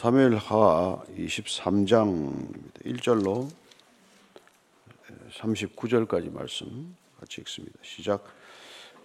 사무엘 하 23장 1절로 39절까지 말씀 같이 읽습니다. 시작.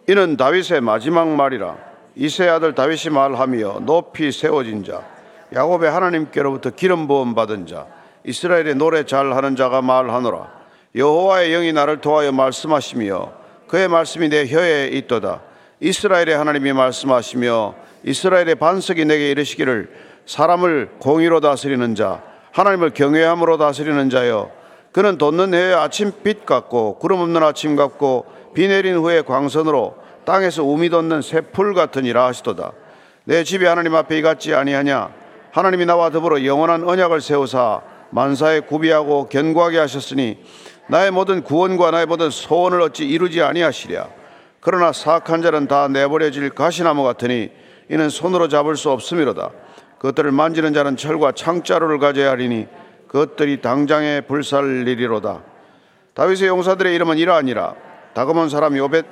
이는 다윗의 마지막 말이라 이세 아들 다윗이 말하며 높이 세워진 자 야곱의 하나님께로부터 기름 부음 받은 자 이스라엘의 노래 잘하는 자가 말하노라 여호와의 영이 나를 통하여 말씀하시며 그의 말씀이 내 혀에 있도다 이스라엘의 하나님이 말씀하시며 이스라엘의 반석이 내게 이르시기를 사람을 공의로 다스리는 자 하나님을 경외함으로 다스리는 자여 그는 돋는 해의 아침빛 같고 구름 없는 아침 같고 비 내린 후에 광선으로 땅에서 우미 돋는 새풀 같으니라 하시도다. 내 집이 하나님 앞에 이같지 아니하냐? 하나님이 나와 더불어 영원한 언약을 세우사 만사에 구비하고 견고하게 하셨으니 나의 모든 구원과 나의 모든 소원을 어찌 이루지 아니하시랴. 그러나 사악한 자는 다 내버려질 가시나무 같으니 이는 손으로 잡을 수 없음이로다. 그것들을 만지는 자는 철과 창자루를 가져야 하리니 그것들이 당장에 불살리리로다. 다윗의 용사들의 이름은 이러하니라. 다그몬 사람 요벳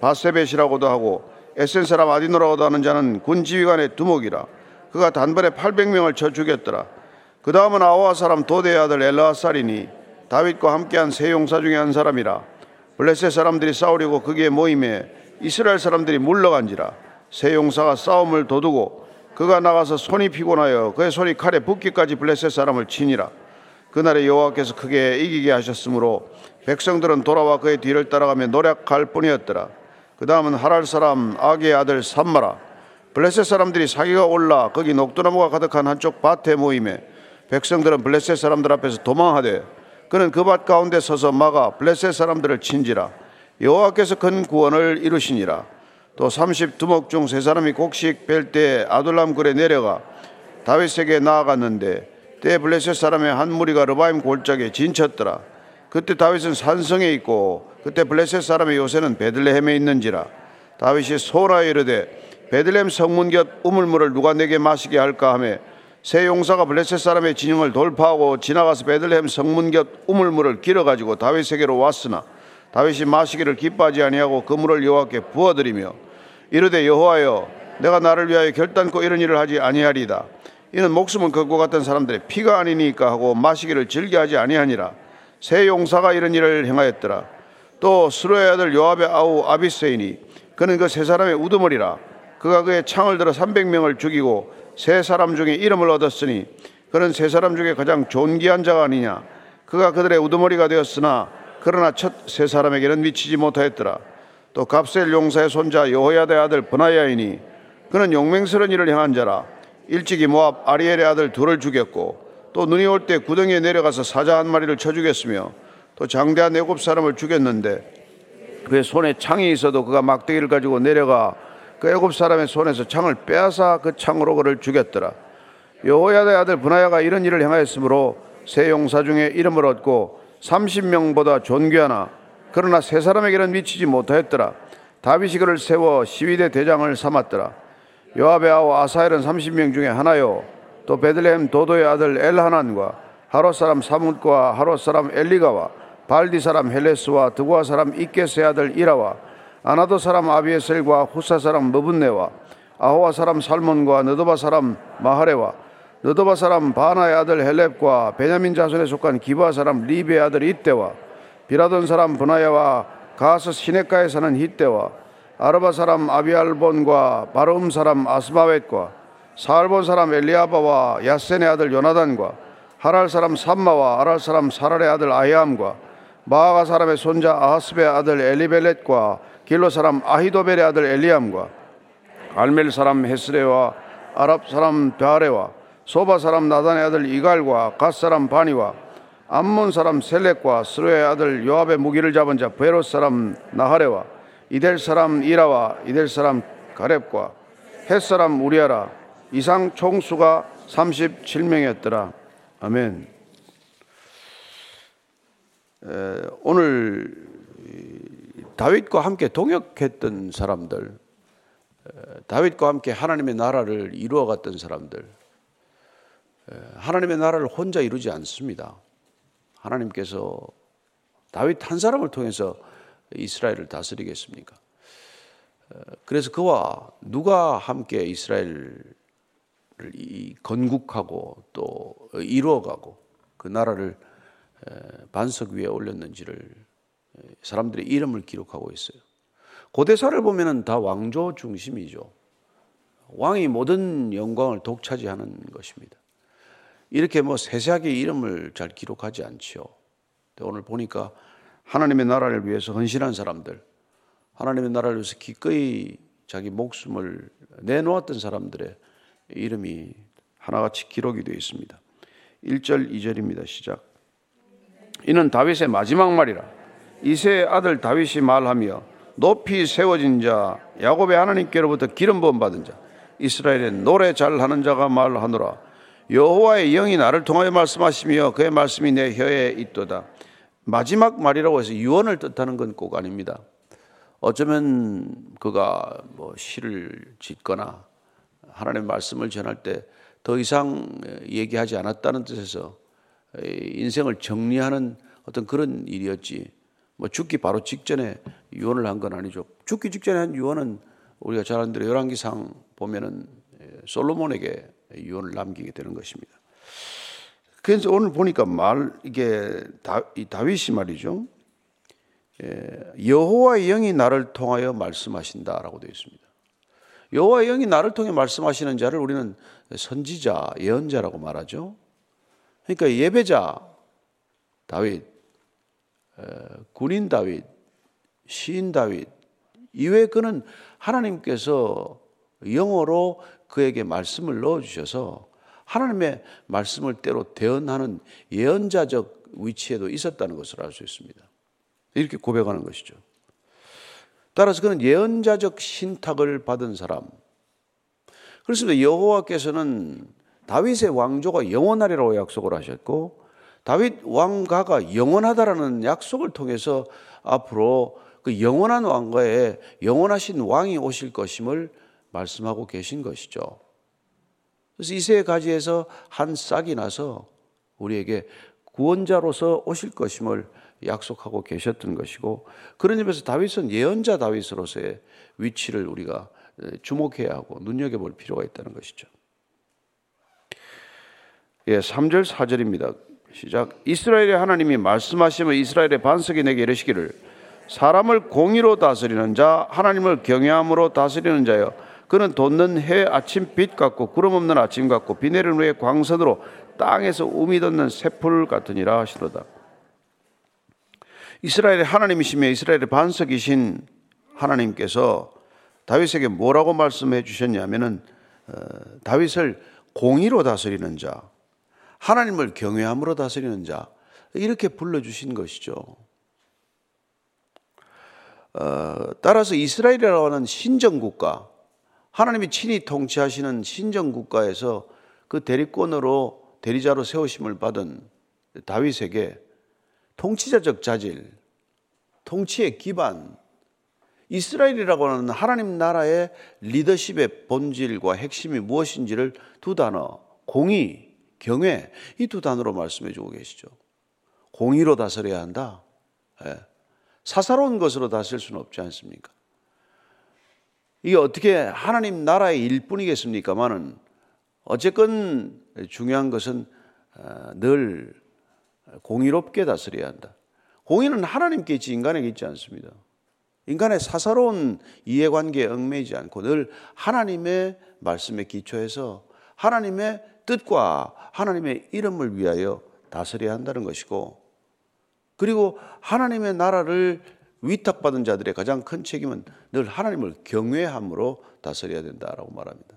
바세벳이라고도 하고 에센 사람 아디노라고도 하는 자는 군 지휘관의 두목이라. 그가 단번에 800명을 쳐 죽였더라. 그 다음은 아와 사람 도대의 아들 엘라살이니 다윗과 함께한 세 용사 중에 한 사람이라. 블레셋 사람들이 싸우려고 거기에 모임에 이스라엘 사람들이 물러간지라. 세 용사가 싸움을 도두고 그가 나가서 손이 피곤하여 그의 손이 칼에 붓기까지 블레셋 사람을 치니라. 그날에 여호와께서 크게 이기게 하셨으므로 백성들은 돌아와 그의 뒤를 따라가며 노력할 뿐이었더라. 그 다음은 하랄 사람 아기의 아들 삼마라. 블레셋 사람들이 사기가 올라 거기 녹두나무가 가득한 한쪽 밭에 모임에 백성들은 블레셋 사람들 앞에서 도망하되 그는 그 밭 가운데 서서 막아 블레셋 사람들을 친지라 여호와께서 큰 구원을 이루시니라 또 삼십 두목 중 세 사람이 곡식 벨때 아둘람 굴에 내려가 다윗에게 나아갔는데 때 블레셋 사람의 한 무리가 르바임 골짜기에 진쳤더라. 그때 다윗은 산성에 있고 그때 블레셋 사람의 요새는 베들레헴에 있는지라 다윗이 소라 이르되 베들레헴 성문 곁 우물물을 누가 내게 마시게 할까 하며 세 용사가 블레셋 사람의 진영을 돌파하고 지나가서 베들레헴 성문 곁 우물물을 길어 가지고 다윗에게로 왔으나 다윗이 마시기를 기뻐하지 아니하고 그 물을 여호와께 부어드리며 이르되 여호와여 내가 나를 위하여 결단코 이런 일을 하지 아니하리다. 이는 목숨을 걸고 갔던 사람들의 피가 아니니까 하고 마시기를 즐겨하지 아니하니라. 세 용사가 이런 일을 행하였더라. 또 스로의 아들 요압의 아우 아비세이니 그는 그 세 사람의 우두머리라. 그가 그의 창을 들어 300명을 죽이고 세 사람 중에 이름을 얻었으니 그는 세 사람 중에 가장 존귀한 자가 아니냐. 그가 그들의 우두머리가 되었으나 그러나 첫 세 사람에게는 미치지 못하였더라 또 갑셀 용사의 손자 여호야의 아들 버나야이니 그는 용맹스러운 일을 행한 자라 일찍이 모압 아리엘의 아들 둘을 죽였고 또 눈이 올 때 구덩이에 내려가서 사자 한 마리를 쳐 죽였으며 또 장대한 애굽 사람을 죽였는데 그의 손에 창이 있어도 그가 막대기를 가지고 내려가 그 애굽 사람의 손에서 창을 빼앗아 그 창으로 그를 죽였더라. 여호야의 아들 분하야가 이런 일을 행하였으므로 세 용사 중에 이름을 얻고 30명보다 존귀하나 그러나 세 사람에게는 미치지 못하였더라. 다윗이 그를 세워 시위대 대장을 삼았더라. 요압의 아우 아사엘은 30명 중에 하나요. 또 베들레헴 도도의 아들 엘하난과 하롯 사람 사뭇과 하롯 사람 엘리가와 발디 사람 헬레스와 드고아 사람 이케스의 아들 이라와 아나도 사람 아비에셀과 후사 사람 머분네와 아호와 사람 살몬과 느도바 사람 마하레와 느도바 사람 바나의 아들 헬렙과 베냐민 자손에 속한 기브아 사람 리베의 아들 이때와 비라돈 사람 분하야와 가스 시네가에 사는 히때와 아르바 사람 아비알본과 바름 사람 아스마웻과 사알본 사람 엘리아바와 야센의 아들 요나단과 하랄 사람 삼마와 아랄 사람 사랄의 아들 아이암과 마아가 사람의 손자 아하스베의 아들 엘리벨렛과 길로 사람 아히도벨의 아들 엘리암과 알멜 사람 헤스레와 아랍 사람 베아레와 소바 사람 나단의 아들 이갈과 갓 사람 바니와 암몬 사람 셀렉과 스로의 아들 요압의 무기를 잡은 자 베롯 사람 나하레와 이델 사람 이라와 이델 사람 가렙과 헷 사람 우리아라 이상 총수가 37명이었더라. 아멘. 에, 오늘 다윗과 함께 동역했던 사람들, 에, 다윗과 함께 하나님의 나라를 이루어갔던 사람들, 에, 하나님의 나라를 혼자 이루지 않습니다. 하나님께서 다윗 한 사람을 통해서 이스라엘을 다스리겠습니까? 어, 그래서 그와 누가 함께 이스라엘 건국하고 또 이루어가고 그 나라를 반석 위에 올렸는지를 사람들의 이름을 기록하고 있어요. 고대사를 보면은 다 왕조 중심이죠. 왕이 모든 영광을 독차지하는 것입니다. 이렇게 뭐 세세하게 이름을 잘 기록하지 않죠. 오늘 보니까 하나님의 나라를 위해서 헌신한 사람들, 하나님의 나라를 위해서 기꺼이 자기 목숨을 내놓았던 사람들의 이름이 하나같이 기록이 되어 있습니다. 1절, 2절입니다. 시작. 이는 다윗의 마지막 말이라. 이세의 아들 다윗이 말하며 높이 세워진 자, 야곱의 하나님께로부터 기름 부음 받은 자, 이스라엘의 노래 잘하는 자가 말하노라. 여호와의 영이 나를 통하여 말씀하시며 그의 말씀이 내 혀에 있도다. 마지막 말이라고 해서 유언을 뜻하는 건 꼭 아닙니다. 어쩌면 그가 뭐 시를 짓거나 하나님의 말씀을 전할 때 더 이상 얘기하지 않았다는 뜻에서 인생을 정리하는 어떤 그런 일이었지. 뭐 죽기 바로 직전에 유언을 한 건 아니죠. 죽기 직전에 한 유언은 우리가 잘 아는 대로 열왕기상 보면은 솔로몬에게 유언을 남기게 되는 것입니다. 그래서 오늘 보니까 말 이게 다, 이 다윗이 말이죠. 여호와의 영이 나를 통하여 말씀하신다라고 되어 있습니다. 여호와의 영이 나를 통해 말씀하시는 자를 우리는 선지자, 예언자라고 말하죠. 그러니까 예배자 다윗, 군인 다윗, 시인 다윗 이외에 그는 하나님께서 영어로 그에게 말씀을 넣어 주셔서 하나님의 말씀을 때로 대언하는 예언자적 위치에도 있었다는 것을 알 수 있습니다. 이렇게 고백하는 것이죠. 따라서 그는 예언자적 신탁을 받은 사람. 그렇습니다. 여호와께서는 다윗의 왕조가 영원하리라고 약속을 하셨고 다윗 왕가가 영원하다라는 약속을 통해서 앞으로 그 영원한 왕가에 영원하신 왕이 오실 것임을 말씀하고 계신 것이죠. 그래서 이 세 가지에서 한 싹이 나서 우리에게 구원자로서 오실 것임을 약속하고 계셨던 것이고 그런 의미에서 다윗은 예언자 다윗으로서의 위치를 우리가 주목해야 하고 눈여겨볼 필요가 있다는 것이죠. 예, 3절 4절입니다. 시작. 이스라엘의 하나님이 말씀하시면 이스라엘의 반석이 내게 이르시기를 사람을 공의로 다스리는 자, 하나님을 경외함으로 다스리는 자여. 그는 돋는 해 아침 빛 같고 구름 없는 아침 같고 비 내리는 후에 광선으로 땅에서 우미 돋는 새풀 같으니라 하시로다. 이스라엘의 하나님이시며 이스라엘의 반석이신 하나님께서 다윗에게 뭐라고 말씀해 주셨냐면은 어, 다윗을 공의로 다스리는 자, 하나님을 경외함으로 다스리는 자 이렇게 불러 주신 것이죠. 어, 따라서 이스라엘이라고 하는 신정 국가, 하나님이 친히 통치하시는 신정 국가에서 그 대리권으로 대리자로 세우심을 받은 다윗에게 통치자적 자질, 통치의 기반, 이스라엘이라고 하는 하나님 나라의 리더십의 본질과 핵심이 무엇인지를 두 단어, 공의, 경외, 이 두 단어로 말씀해 주고 계시죠. 공의로 다스려야 한다. 예. 사사로운 것으로 다스릴 수는 없지 않습니까? 이게 어떻게 하나님 나라의 일뿐이겠습니까만은 어쨌건 중요한 것은 어, 늘 공의롭게 다스려야 한다. 공의는 하나님께 있지 인간에게 있지 않습니다. 인간의 사사로운 이해관계에 얽매이지 않고 늘 하나님의 말씀에 기초해서 하나님의 뜻과 하나님의 이름을 위하여 다스려야 한다는 것이고 그리고 하나님의 나라를 위탁받은 자들의 가장 큰 책임은 늘 하나님을 경외함으로 다스려야 된다라고 말합니다.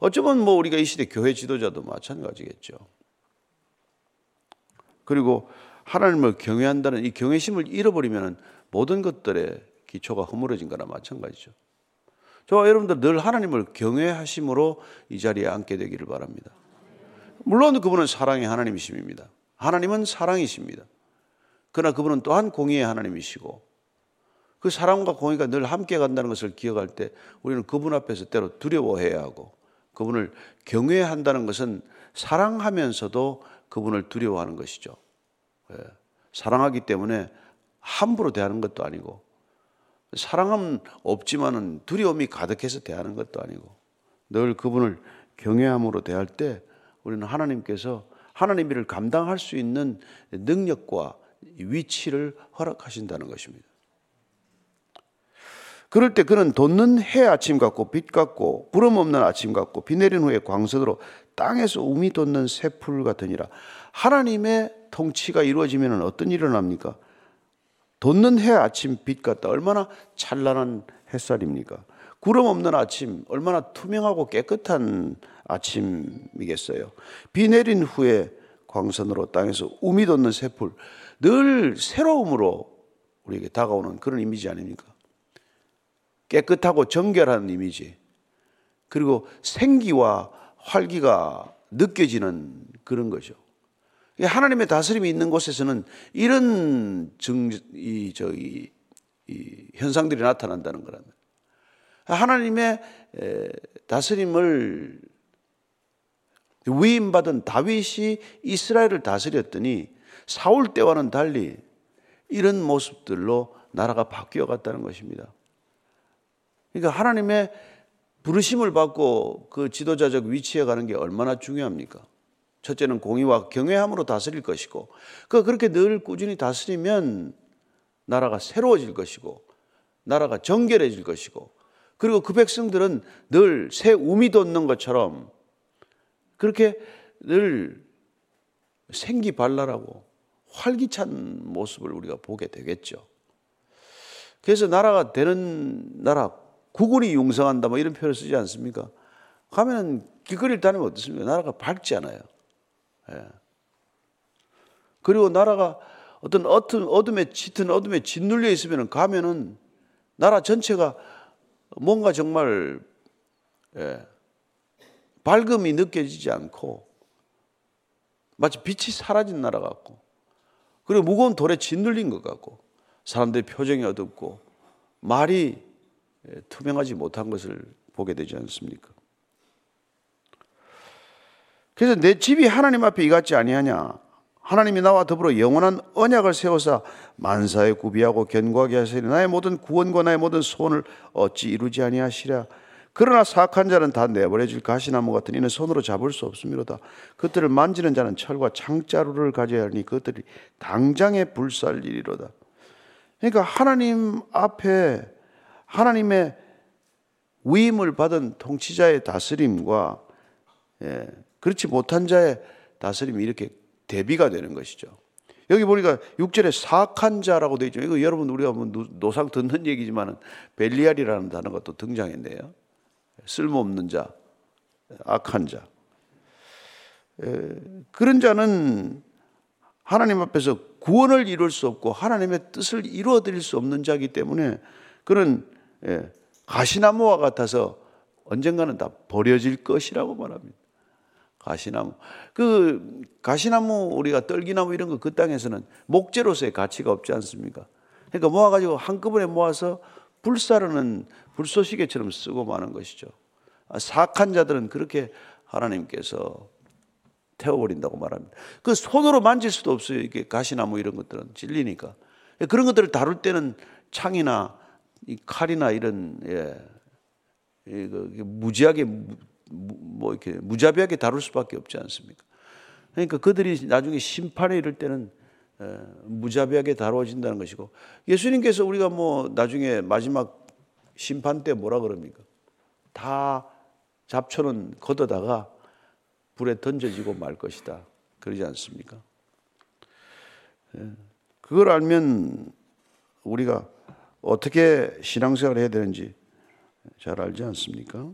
어쩌면 뭐 우리가 이 시대 교회 지도자도 마찬가지겠죠. 그리고 하나님을 경외한다는 이 경외심을 잃어버리면 모든 것들의 기초가 허물어진 거나 마찬가지죠. 저와 여러분들 늘 하나님을 경외하심으로 이 자리에 앉게 되기를 바랍니다. 물론 그분은 사랑의 하나님이십니다. 하나님은 사랑이십니다. 그러나 그분은 또한 공의의 하나님이시고 그 사랑과 공의가 늘 함께 간다는 것을 기억할 때 우리는 그분 앞에서 때로 두려워해야 하고 그분을 경외한다는 것은 사랑하면서도 그분을 두려워하는 것이죠. 예. 사랑하기 때문에 함부로 대하는 것도 아니고 사랑은 없지만은 두려움이 가득해서 대하는 것도 아니고 늘 그분을 경외함으로 대할 때 우리는 하나님께서 하나님 일을 감당할 수 있는 능력과 위치를 허락하신다는 것입니다. 그럴 때 그는 돋는 해 아침 같고 빛 같고 구름 없는 아침 같고 비 내린 후에 광선으로 땅에서 우미 돋는 새풀 같으니라. 하나님의 통치가 이루어지면 어떤 일이 일어납니까? 돋는 해 아침 빛 같다. 얼마나 찬란한 햇살입니까? 구름 없는 아침, 얼마나 투명하고 깨끗한 아침이겠어요. 비 내린 후에 광선으로 땅에서 우미 돋는 새풀, 늘 새로움으로 우리에게 다가오는 그런 이미지 아닙니까? 깨끗하고 정결한 이미지. 그리고 생기와 활기가 느껴지는 그런 거죠. 하나님의 다스림이 있는 곳에서는 이런 증, 이, 저, 이, 이 현상들이 나타난다는 말이에요. 하나님의 다스림을 위임받은 다윗이 이스라엘을 다스렸더니 사울 때와는 달리 이런 모습들로 나라가 바뀌어 갔다는 것입니다. 그러니까 하나님의 부르심을 받고 그 지도자적 위치에 가는 게 얼마나 중요합니까? 첫째는 공의와 경외함으로 다스릴 것이고, 그 그렇게 늘 꾸준히 다스리면 나라가 새로워질 것이고, 나라가 정결해질 것이고, 그리고 그 백성들은 늘 새 우미 돋는 것처럼 그렇게 늘 생기 발랄하고 활기찬 모습을 우리가 보게 되겠죠. 그래서 나라가 되는 나라, 국군이 융성한다 뭐 이런 표현을 쓰지 않습니까? 가면 길거리를 다니면 어떻습니까? 나라가 밝지 않아요. 예. 그리고 나라가 어떤 어둠, 어둠에 짙은 어둠에 짓눌려 있으면 가면은 나라 전체가 뭔가 정말 예, 밝음이 느껴지지 않고 마치 빛이 사라진 나라 같고 그리고 무거운 돌에 짓눌린 것 같고 사람들의 표정이 어둡고 말이 예, 투명하지 못한 것을 보게 되지 않습니까? 그래서 내 집이 하나님 앞에 이같지 아니하냐? 하나님이 나와 더불어 영원한 언약을 세워서 만사에 구비하고 견고하게 하시리 나의 모든 구원과 나의 모든 소원을 어찌 이루지 아니하시랴 그러나 사악한 자는 다 내버려질 가시나무 같은 이는 손으로 잡을 수 없음이로다 그들을 만지는 자는 철과 창자루를 가져야 하니 그들이 당장에 불살리리로다 그러니까 하나님 앞에 하나님의 위임을 받은 통치자의 다스림과 예, 그렇지 못한 자의 다스림이 이렇게 대비가 되는 것이죠. 여기 보니까 6절에 사악한 자라고 되어 있죠. 이거 여러분 우리가 뭐 노상 듣는 얘기지만은 벨리알이라는 단어가 또 등장했네요. 쓸모없는 자, 악한 자. 에, 그런 자는 하나님 앞에서 구원을 이룰 수 없고 하나님의 뜻을 이루어 드릴 수 없는 자이기 때문에 그런 예, 가시나무와 같아서 언젠가는 다 버려질 것이라고 말합니다. 가시나무. 그 가시나무 우리가 떨기나무 이런 거 그 땅에서는 목재로서의 가치가 없지 않습니까? 그러니까 모아 가지고 한꺼번에 모아서 불사르는 불쏘시개처럼 쓰고 마는 것이죠. 사악한 자들은 그렇게 하나님께서 태워버린다고 말합니다. 그 손으로 만질 수도 없어요. 이게 가시나무 이런 것들은 찔리니까. 그런 것들을 다룰 때는 창이나 칼이나 이런 예, 무지하게 뭐 이렇게 무자비하게 다룰 수밖에 없지 않습니까? 그러니까 그들이 나중에 심판에 이를 때는 무자비하게 다루어진다는 것이고 예수님께서 우리가 뭐 나중에 마지막 심판 때 뭐라 그럽니까? 다 잡초는 걷어다가 불에 던져지고 말 것이다. 그러지 않습니까? 그걸 알면 우리가 어떻게 신앙생활을 해야 되는지 잘 알지 않습니까?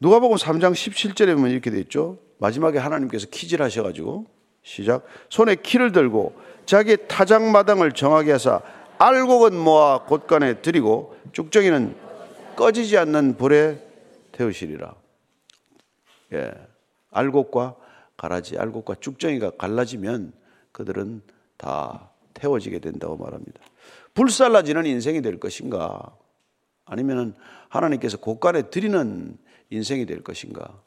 누가복음 3장 17절에 보면 이렇게 돼 있죠. 마지막에 하나님께서 키질 하셔 가지고 시작. 손에 키를 들고 자기 타작 마당을 정하게 하사 알곡은 모아 곳간에 드리고 쭉정이는 꺼지지 않는 불에 태우시리라. 예. 알곡과 가라지, 알곡과 쭉정이가 갈라지면 그들은 다 태워지게 된다고 말합니다. 불살라지는 인생이 될 것인가? 아니면 하나님께서 곳간에 드리는 인생이 될 것인가?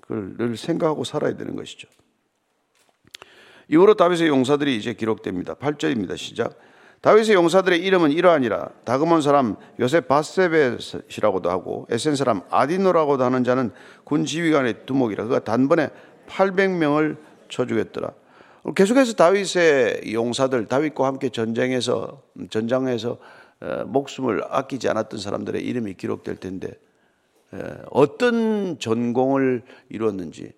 그걸 늘 생각하고 살아야 되는 것이죠. 이후로 다윗의 용사들이 이제 기록됩니다. 8절입니다. 시작. 다윗의 용사들의 이름은 이러하니라. 다그몬 사람 요셉 바세벳이라고도 하고 에센 사람 아디노라고도 하는 자는 군 지휘관의 두목이라. 그가 단번에 800명을 쳐주겠더라. 계속해서 다윗의 용사들 다윗과 함께 전쟁에서 전장에서 어, 목숨을 아끼지 않았던 사람들의 이름이 기록될 텐데 어떤 전공을 이루었는지.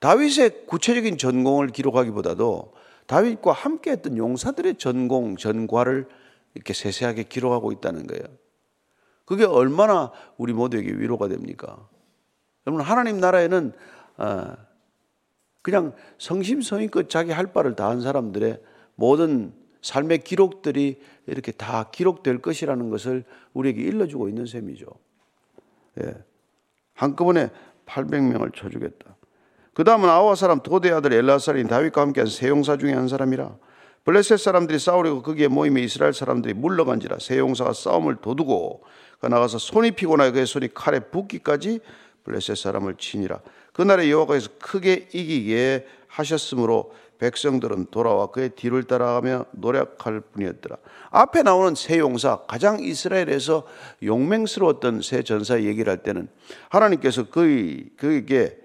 다윗의 구체적인 전공을 기록하기보다도 다윗과 함께했던 용사들의 전공 전과를 이렇게 세세하게 기록하고 있다는 거예요. 그게 얼마나 우리 모두에게 위로가 됩니까? 여러분 하나님 나라에는 어, 그냥 성심성의껏 자기 할 바를 다한 사람들의 모든 삶의 기록들이 이렇게 다 기록될 것이라는 것을 우리에게 일러주고 있는 셈이죠. 예. 한꺼번에 800명을 쳐주겠다. 그 다음은 아와 사람 도대 아들 엘라살인 다윗과 함께한 세 용사 중에 한 사람이라 블레셋 사람들이 싸우려고 거기에 모임에 이스라엘 사람들이 물러간지라 세 용사가 싸움을 도두고 그 나가서 손이 피곤하여 그의 손이 칼에 붓기까지 블레셋 사람을 치니라 그날에 여호와께서 크게 이기게 하셨으므로 백성들은 돌아와 그의 뒤를 따라가며 노력할 뿐이었더라. 앞에 나오는 세 용사 가장 이스라엘에서 용맹스러웠던 세 전사 얘기를 할 때는 하나님께서 그에게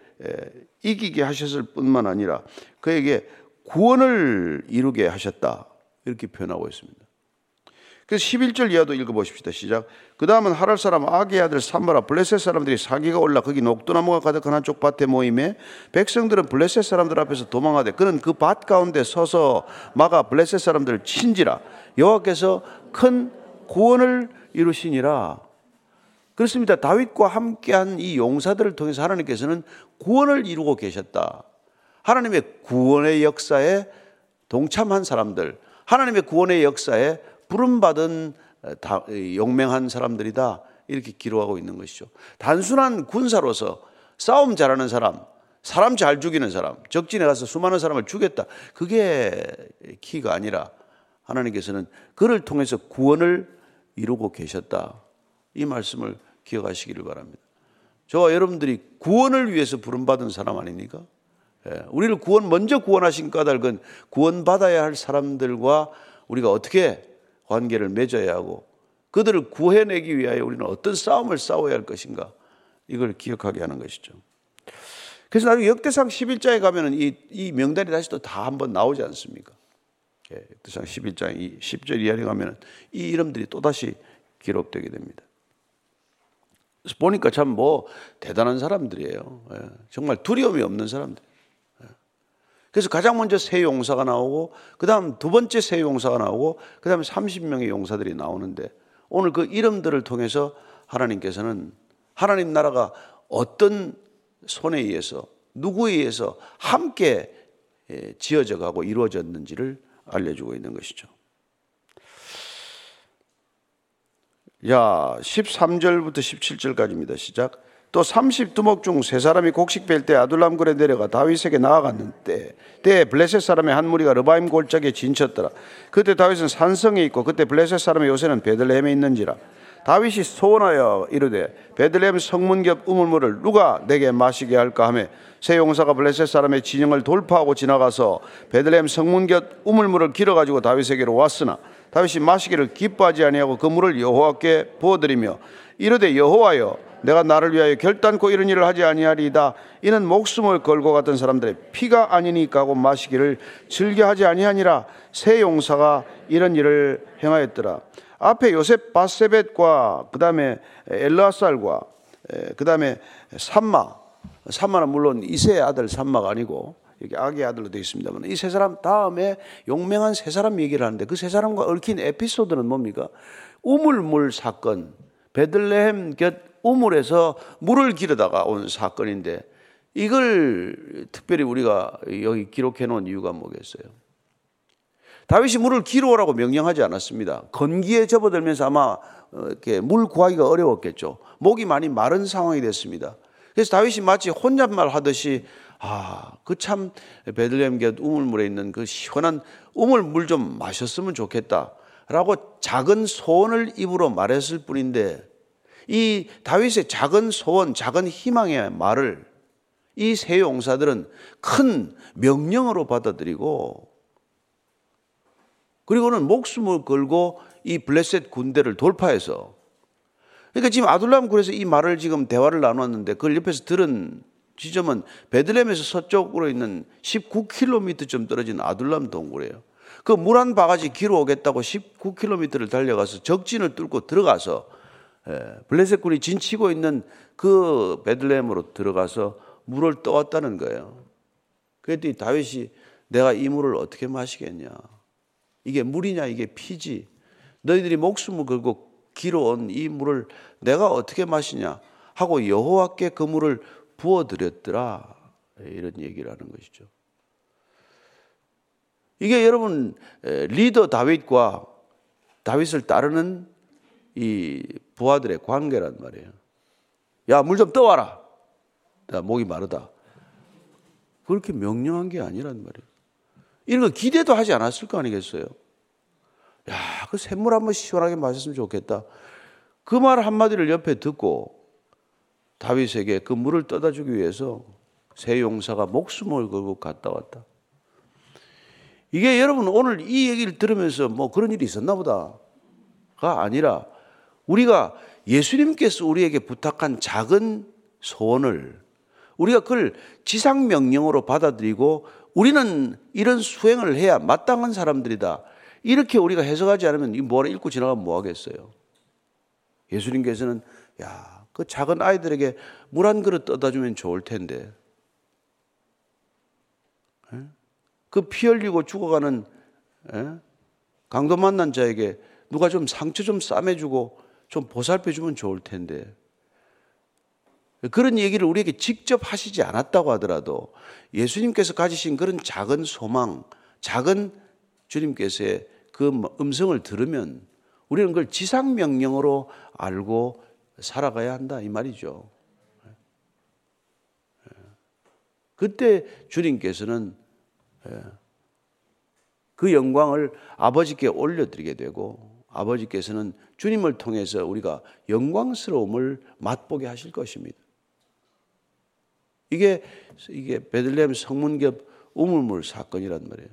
이기게 하셨을 뿐만 아니라 그에게 구원을 이루게 하셨다. 이렇게 표현하고 있습니다. 그래서 11절 이하도 읽어보십시다. 시작. 그 다음은 하랄 사람 아기 아들 삼바라 블레셋 사람들이 사기가 올라 거기 녹두나무가 가득한 한쪽 밭에 모임에 백성들은 블레셋 사람들 앞에서 도망하되 그는 그 밭 가운데 서서 막아 블레셋 사람들을 친지라 여호와께서 큰 구원을 이루시니라. 그렇습니다. 다윗과 함께한 이 용사들을 통해서 하나님께서는 구원을 이루고 계셨다. 하나님의 구원의 역사에 동참한 사람들, 하나님의 구원의 역사에 부름받은 용맹한 사람들이다. 이렇게 기록하고 있는 것이죠. 단순한 군사로서 싸움 잘하는 사람, 사람 잘 죽이는 사람, 적진에 가서 수많은 사람을 죽였다. 그게 키가 아니라 하나님께서는 그를 통해서 구원을 이루고 계셨다. 이 말씀을 기억하시기를 바랍니다. 저와 여러분들이 구원을 위해서 부름받은 사람 아닙니까? 예, 우리를 구원, 먼저 구원하신 까닭은 구원받아야 할 사람들과 우리가 어떻게 관계를 맺어야 하고 그들을 구해내기 위하여 우리는 어떤 싸움을 싸워야 할 것인가 이걸 기억하게 하는 것이죠. 그래서 나중에 역대상 11장에 가면은 이, 이 명단이 다시 또 다 한번 나오지 않습니까? 예, 역대상 11장 10절 이하에 가면은 이 이름들이 또 다시 기록되게 됩니다. 보니까 참 뭐 대단한 사람들이에요. 예, 정말 두려움이 없는 사람들. 그래서 가장 먼저 새 용사가 나오고 그다음 두 번째 새 용사가 나오고 그다음에 30명의 용사들이 나오는데 오늘 그 이름들을 통해서 하나님께서는 하나님 나라가 어떤 손에 의해서 누구에 의해서 함께 예, 지어져 가고 이루어졌는지를 알려주고 있는 것이죠. 야, 13절부터 17절까지입니다. 시작. 또 30두목 중 세 사람이 곡식 뺄 때 아둘람굴에 내려가 다윗에게 나아갔는데 때 블레셋 사람의 한 무리가 르바임 골짜기에 진쳤더라. 그때 다윗은 산성에 있고 그때 블레셋 사람의 요새는 베들레헴에 있는지라. 다윗이 소원하여 이르되 베들레헴 성문 겹 우물물을 누가 내게 마시게 할까 하며 세 용사가 블레셋 사람의 진영을 돌파하고 지나가서 베들레헴 성문 곁 우물물을 길어 가지고 다윗에게로 왔으나 다윗이 마시기를 기뻐하지 아니하고 그 물을 여호와께 부어드리며 이르되 여호와여 내가 나를 위하여 결단코 이런 일을 하지 아니하리이다. 이는 목숨을 걸고 갔던 사람들의 피가 아니니까 하고 마시기를 즐겨하지 아니하니라. 새 용사가 이런 일을 행하였더라. 앞에 요셉 바세벳과 그 다음에 엘라살과 그 다음에 삼마 삼마는 물론 이세의 아들 삼마가 아니고 여기 아기 아들로 되어 있습니다만 이 세 사람 다음에 용맹한 세 사람 얘기를 하는데 그 세 사람과 얽힌 에피소드는 뭡니까? 우물물 사건 베들레헴 곁 우물에서 물을 기르다가 온 사건인데 이걸 특별히 우리가 여기 기록해 놓은 이유가 뭐겠어요? 다윗이 물을 기르라고 명령하지 않았습니다. 건기에 접어들면서 아마 어, 이렇게 물 구하기가 어려웠겠죠. 목이 많이 마른 상황이 됐습니다. 그래서 다윗이 마치 혼잣말 하듯이 아, 그 참 베들레헴 곁 우물물에 있는 그 시원한 우물물 좀 마셨으면 좋겠다. 라고 작은 소원을 입으로 말했을 뿐인데 이 다윗의 작은 소원, 작은 희망의 말을 이 세 용사들은 큰 명령으로 받아들이고 그리고는 목숨을 걸고 이 블레셋 군대를 돌파해서 그러니까 지금 아둘람 그래서 이 말을 지금 대화를 나눴는데 그걸 옆에서 들은 지점은 베들렘에서 서쪽으로 있는 19km쯤 떨어진 아둘람 동굴이에요. 그 물 한 바가지 길어 오겠다고 19km를 달려가서 적진을 뚫고 들어가서 예, 블레셋 군이 진치고 있는 그 베들렘으로 들어가서 물을 떠왔다는 거예요. 그랬더니 다윗이 내가 이 물을 어떻게 마시겠냐? 이게 물이냐 이게 피지. 너희들이 목숨을 걸고 길어온 이 물을 내가 어떻게 마시냐 하고 여호와께 그 물을 부어 드렸더라. 이런 얘기를 하는 것이죠. 이게 여러분 리더 다윗과 다윗을 따르는 이 부하들의 관계란 말이에요. 야, 물 좀 떠와라. 나 목이 마르다. 그렇게 명령한 게 아니란 말이에요. 이런 거 기대도 하지 않았을 거 아니겠어요? 야, 그 샘물 한번 시원하게 마셨으면 좋겠다. 그 말 한마디를 옆에 듣고 다윗에게 그 물을 떠다 주기 위해서 새 용사가 목숨을 걸고 갔다 왔다. 이게 여러분 오늘 이 얘기를 들으면서 뭐 그런 일이 있었나 보다가 아니라 우리가 예수님께서 우리에게 부탁한 작은 소원을 우리가 그걸 지상 명령으로 받아들이고 우리는 이런 수행을 해야 마땅한 사람들이다. 이렇게 우리가 해석하지 않으면 이 뭐라 읽고 지나가면 뭐 하겠어요? 예수님께서는 야, 그 작은 아이들에게 물 한 그릇 떠다 주면 좋을 텐데. 예? 그피 흘리고 죽어가는 예? 강도 만난 자에게 누가 좀 상처 좀 싸매주고 좀 보살펴 주면 좋을 텐데. 그런 얘기를 우리에게 직접 하시지 않았다고 하더라도 예수님께서 가지신 그런 작은 소망, 작은 주님께서의 그 음성을 들으면 우리는 그걸 지상 명령으로 알고 살아가야 한다 이 말이죠. 그때 주님께서는 그 영광을 아버지께 올려드리게 되고 아버지께서는 주님을 통해서 우리가 영광스러움을 맛보게 하실 것입니다. 이게 이게 베들레헴 성문겹 우물물 사건이란 말이에요.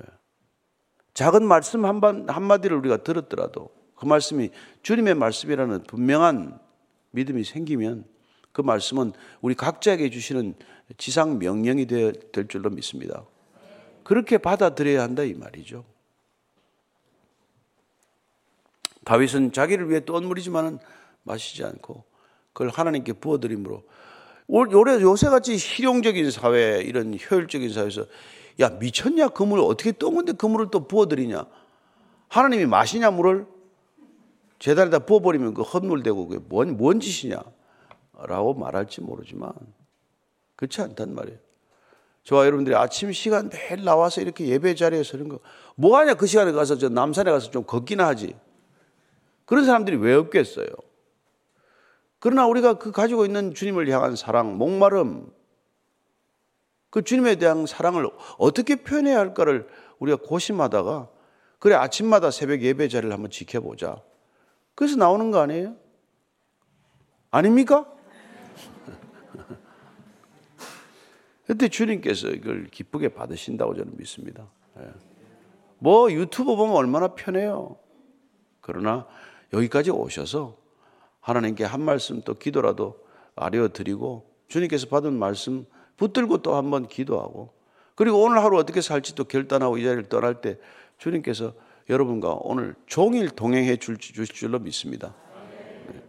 예. 작은 말씀 한마디를 우리가 들었더라도 그 말씀이 주님의 말씀이라는 분명한 믿음이 생기면 그 말씀은 우리 각자에게 주시는 지상 명령이 될 줄로 믿습니다. 그렇게 받아들여야 한다 이 말이죠. 다윗은 자기를 위해 또 물이지만은 마시지 않고 그걸 하나님께 부어드림으로 올해 요새같이 실용적인 사회 이런 효율적인 사회에서 야 미쳤냐 그 물을 어떻게 떤 건데 그 물을 또 부어드리냐 하나님이 마시냐 물을 제단에다 부어버리면 그 헛물되고 그게 뭔, 뭔 짓이냐 라고 말할지 모르지만 그렇지 않단 말이에요. 저와 여러분들이 아침 시간 매일 나와서 이렇게 예배 자리에 서는 거 뭐하냐? 그 시간에 가서 저 남산에 가서 좀 걷기나 하지. 그런 사람들이 왜 없겠어요? 그러나 우리가 그 가지고 있는 주님을 향한 사랑, 목마름, 그 주님에 대한 사랑을 어떻게 표현해야 할까를 우리가 고심하다가 그래 아침마다 새벽 예배 자리를 한번 지켜보자. 그래서 나오는 거 아니에요? 아닙니까? 그때 주님께서 이걸 기쁘게 받으신다고 저는 믿습니다. 예. 뭐 유튜브 보면 얼마나 편해요. 그러나 여기까지 오셔서 하나님께 한 말씀 또 기도라도 아뢰어드리고 주님께서 받은 말씀 붙들고 또 한번 기도하고 그리고 오늘 하루 어떻게 살지 또 결단하고 이 자리를 떠날 때 주님께서 여러분과 오늘 종일 동행해 줄, 주실 줄로 믿습니다. 네.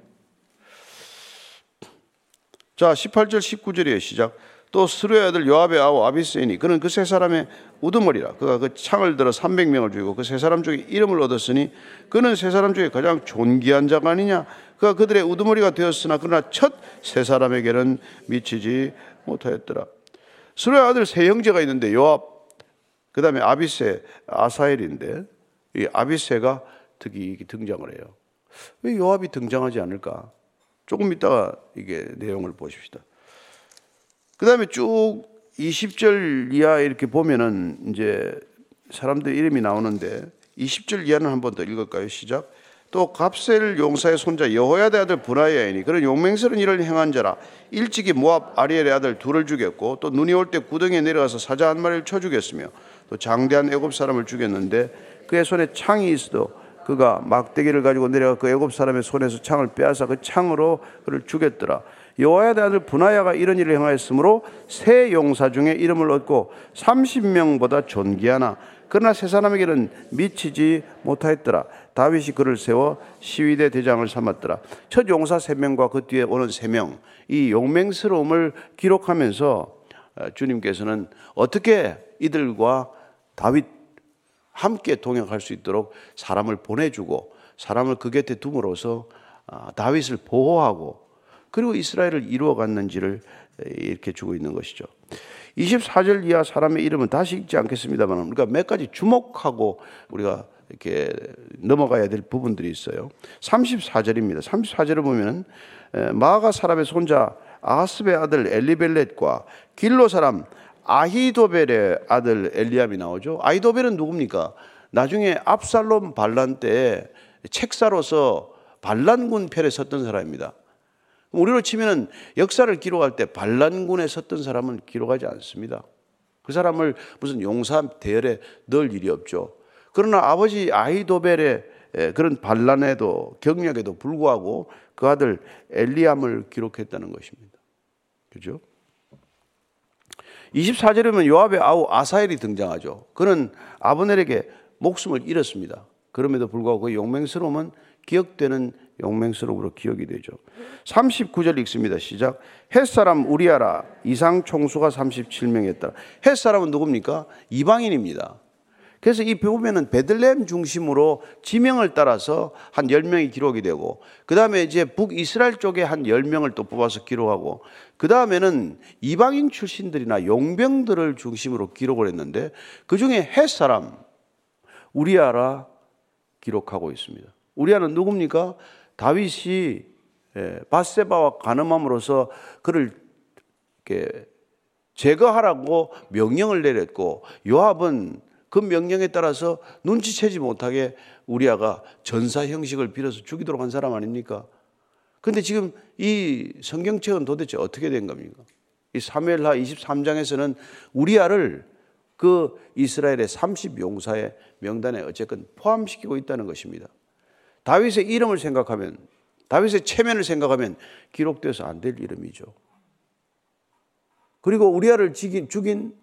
자, 18절 19절이에요. 시작. 또 스루의 아들 요압의 아우 아비스이니 그는 그 세 사람의 우두머리라 그가 그 창을 들어 300명을 죽이고 그 세 사람 중에 이름을 얻었으니 그는 세 사람 중에 가장 존귀한 자가 아니냐 그가 그들의 우두머리가 되었으나 그러나 첫 세 사람에게는 미치지 못하였더라 스루의 아들 세 형제가 있는데 요압 그 다음에 아비세 아사엘인데 이 아비세가 특히 등장을 해요 왜 요압이 등장하지 않을까 조금 이따가 이게 내용을 보십시다 그 다음에 쭉 20절 이하 이렇게 보면은 이제 사람들 이름이 나오는데 20절 이하는 한 번 더 읽을까요? 시작. 또 갑셀 용사의 손자 여호야의 아들 분하야이니 그런 용맹스러운 일을 행한 자라 일찍이 모압 아리엘의 아들 둘을 죽였고 또 눈이 올 때 구덩이에 내려가서 사자 한 마리를 쳐 죽였으며 또 장대한 애굽 사람을 죽였는데 그의 손에 창이 있어도 그가 막대기를 가지고 내려가 그 애굽 사람의 손에서 창을 빼앗아 그 창으로 그를 죽였더라. 여호와의 아들 분하야가 이런 일을 행하였으므로 세 용사 중에 이름을 얻고 30명보다 존귀하나 그러나 세 사람에게는 미치지 못하였더라. 다윗이 그를 세워 시위대 대장을 삼았더라. 첫 용사 세 명과 그 뒤에 오는 세 명, 이 용맹스러움을 기록하면서 어, 주님께서는 어떻게 이들과 다윗 함께 동행할 수 있도록 사람을 보내주고 사람을 그 곁에 둠으로써 아, 다윗을 보호하고 그리고 이스라엘을 이루어 갔는지를 이렇게 주고 있는 것이죠. 24절 이하 사람의 이름은 다시 읽지 않겠습니다만 우리가 몇 가지 주목하고 우리가 이렇게 넘어가야 될 부분들이 있어요. 34절입니다. 34절을 보면은 마가 사람의 손자 아스의 아들 엘리벨렛과 길로 사람 아히도벨의 아들 엘리암이 나오죠. 아히도벨은 누굽니까? 나중에 압살롬 반란 때 책사로서 반란군 편에 섰던 사람입니다. 우리로 치면은 역사를 기록할 때 반란군에 섰던 사람은 기록하지 않습니다. 그 사람을 무슨 용사 대열에 넣을 일이 없죠. 그러나 아버지 아히도벨의 그런 반란에도 경력에도 불구하고 그 아들 엘리암을 기록했다는 것입니다. 그죠? 24절에 보면 요압의 아우 아사엘이 등장하죠. 그는 아브넬에게 목숨을 잃었습니다. 그럼에도 불구하고 그 용맹스러움은 기억되는 용맹스러움으로 기억이 되죠. 39절 읽습니다. 시작. 햇사람 우리아라 이상 총수가 37명이었다. 햇사람은 누굽니까? 이방인입니다. 그래서 이 보면은 베들레헴 중심으로 지명을 따라서 한 10명이 기록이 되고 그다음에 이제 북이스라엘 쪽에 한 10명을 또 뽑아서 기록하고 그다음에는 이방인 출신들이나 용병들을 중심으로 기록을 했는데 그중에 헷 사람 우리아라 기록하고 있습니다. 우리아는 누굽니까? 다윗이 예, 바세바와 가늠함으로써 그를 이렇게 제거하라고 명령을 내렸고 요압은 그 명령에 따라서 눈치채지 못하게 우리아가 전사 형식을 빌어서 죽이도록 한 사람 아닙니까? 근데 지금 이 성경책은 도대체 어떻게 된 겁니까? 이 사무엘하 23장에서는 우리아를 그 이스라엘의 30 용사의 명단에 어쨌건 포함시키고 있다는 것입니다. 다윗의 이름을 생각하면 다윗의 체면을 생각하면 기록돼서 안 될 이름이죠. 그리고 우리아를 죽인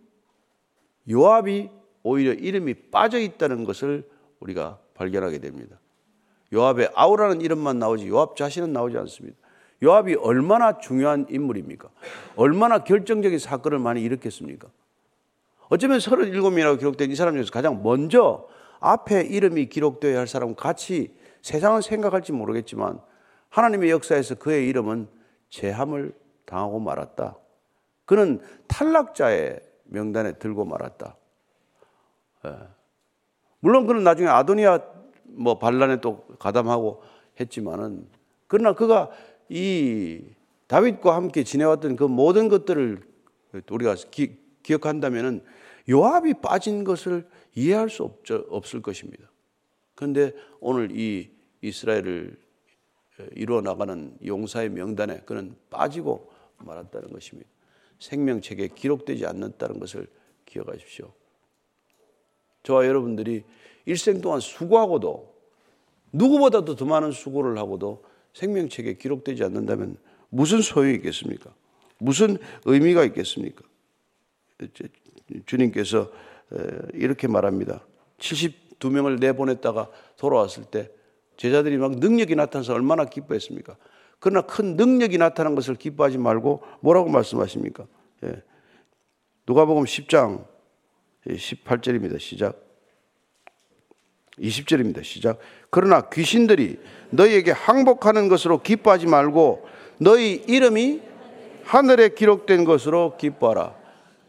요압이 오히려 이름이 빠져 있다는 것을 우리가 발견하게 됩니다. 요압의 아우라는 이름만 나오지 요압 자신은 나오지 않습니다. 요압이 얼마나 중요한 인물입니까? 얼마나 결정적인 사건을 많이 일으켰습니까? 어쩌면 37명이라고 기록된 이 사람 중에서 가장 먼저 앞에 이름이 기록되어야 할 사람은 같이 세상은 생각할지 모르겠지만 하나님의 역사에서 그의 이름은 제함을 당하고 말았다. 그는 탈락자의 명단에 들고 말았다. 예. 물론 그는 나중에 아도니아 뭐 반란에 또 가담하고 했지만은 그러나 그가 이 다윗과 함께 지내왔던 그 모든 것들을 우리가 기, 억한다면은 요압이 빠진 것을 이해할 수 없죠, 없을 것입니다. 그런데 오늘 이 이스라엘을 이루어 나가는 용사의 명단에 그는 빠지고 말았다는 것입니다. 생명책에 기록되지 않는다는 것을 기억하십시오. 저와 여러분들이 일생 동안 수고하고도 누구보다도 더 많은 수고를 하고도 생명책에 기록되지 않는다면 무슨 소용이 있겠습니까? 무슨 의미가 있겠습니까? 주님께서 이렇게 말합니다. 72명을 내보냈다가 돌아왔을 때 제자들이 막 능력이 나타나서 얼마나 기뻐했습니까? 그러나 큰 능력이 나타난 것을 기뻐하지 말고 뭐라고 말씀하십니까? 예. 누가복음 10장 18절입니다. 시작. 20절입니다. 시작. 그러나 귀신들이 너희에게 항복하는 것으로 기뻐하지 말고 너희 이름이 하늘에 기록된 것으로 기뻐하라.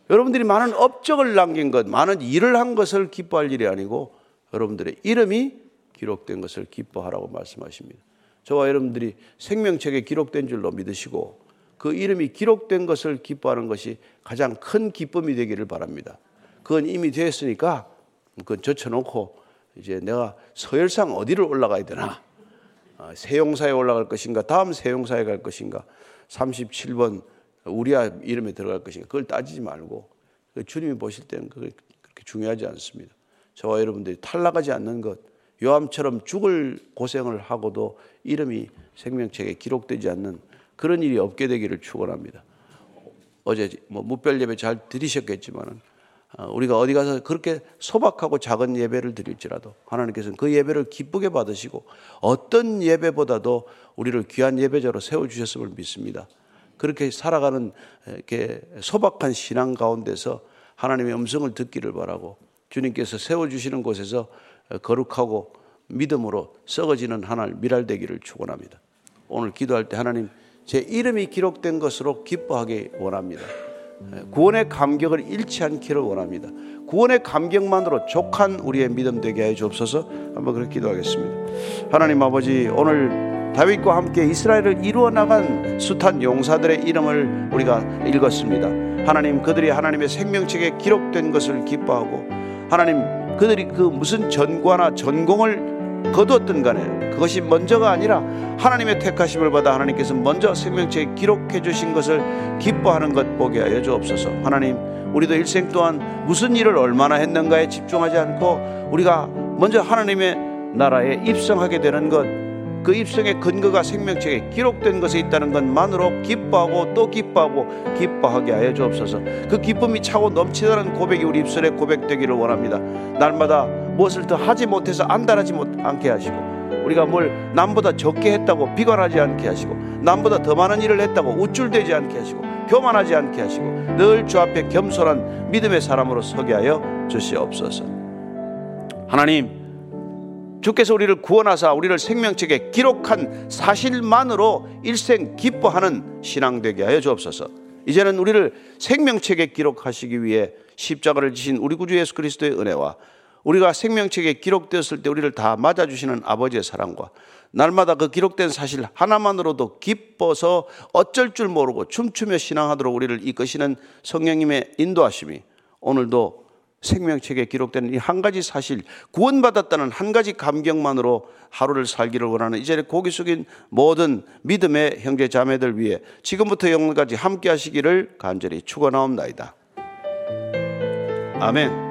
여러분들이 많은 업적을 남긴 것, 많은 일을 한 것을 기뻐할 일이 아니고 여러분들의 이름이 기록된 것을 기뻐하라고 말씀하십니다. 저와 여러분들이 생명책에 기록된 줄로 믿으시고 그 이름이 기록된 것을 기뻐하는 것이 가장 큰 기쁨이 되기를 바랍니다. 그건 이미 되었으니까 그건 젖혀놓고 이제 내가 서열상 어디를 올라가야 되나? 아, 세용사에 올라갈 것인가? 다음 세용사에 갈 것인가? 37번 우리아 이름에 들어갈 것인가? 그걸 따지지 말고 그 주님이 보실 때는 그게 그렇게 중요하지 않습니다. 저와 여러분들이 탈락하지 않는 것, 요함처럼 죽을 고생을 하고도 이름이 생명책에 기록되지 않는 그런 일이 없게 되기를 축원합니다. 어제 뭐 무별 예배 잘 드리셨겠지만은 어, 우리가 어디 가서 그렇게 소박하고 작은 예배를 드릴지라도 하나님께서는 그 예배를 기쁘게 받으시고 어떤 예배보다도 우리를 귀한 예배자로 세워 주셨음을 믿습니다. 그렇게 살아가는 이렇게 소박한 신앙 가운데서 하나님의 음성을 듣기를 바라고 주님께서 세워 주시는 곳에서 거룩하고 믿음으로 썩어지는 하나를 미랄되기를 축원합니다. 오늘 기도할 때 하나님 제 이름이 기록된 것으로 기뻐하기 원합니다. 구원의 감격을 잃지 않기를 원합니다. 구원의 감격만으로 족한 우리의 믿음 되게 해 주옵소서. 한번 그렇게 기도하겠습니다. 하나님 아버지 오늘 다윗과 함께 이스라엘을 이루어 나간 숱한 용사들의 이름을 우리가 읽었습니다. 하나님 그들이 하나님의 생명책에 기록된 것을 기뻐하고 하나님 그들이 그 무슨 전과나 전공을 거두었던 간에 그것이 먼저가 아니라 하나님의 택하심을 받아 하나님께서 먼저 생명책에 기록해 주신 것을 기뻐하는 것 보게 하여 주옵소서. 하나님, 우리도 일생 동안 무슨 일을 얼마나 했는가에 집중하지 않고 우리가 먼저 하나님의 나라에 입성하게 되는 것, 그 입성의 근거가 생명책에 기록된 것에 있다는 것만으로 기뻐하고 또 기뻐하고 기뻐하게 하여 주옵소서. 그 기쁨이 차고 넘치다는 고백이 우리 입술에 고백되기를 원합니다. 날마다 무엇을 더 하지 못해서 안달하지 못 않게 하시고 우리가 뭘 남보다 적게 했다고 비관하지 않게 하시고 남보다 더 많은 일을 했다고 우쭐대지 않게 하시고 교만하지 않게 하시고 늘 주 앞에 겸손한 믿음의 사람으로 서게 하여 주시옵소서. 하나님 주께서 우리를 구원하사 우리를 생명책에 기록한 사실만으로 일생 기뻐하는 신앙 되게 하여 주옵소서. 이제는 우리를 생명책에 기록하시기 위해 십자가를 지신 우리 구주 예수 그리스도의 은혜와 우리가 생명책에 기록되었을 때 우리를 다 맞아주시는 아버지의 사랑과 날마다 그 기록된 사실 하나만으로도 기뻐서 어쩔 줄 모르고 춤추며 신앙하도록 우리를 이끄시는 성령님의 인도하심이 오늘도 생명책에 기록된 이 한 가지 사실, 구원받았다는 한 가지 감격만으로 하루를 살기를 원하는 이제 고기 숙인 모든 믿음의 형제 자매들 위해 지금부터 영원까지 함께 하시기를 간절히 축원하옵나이다. 아멘.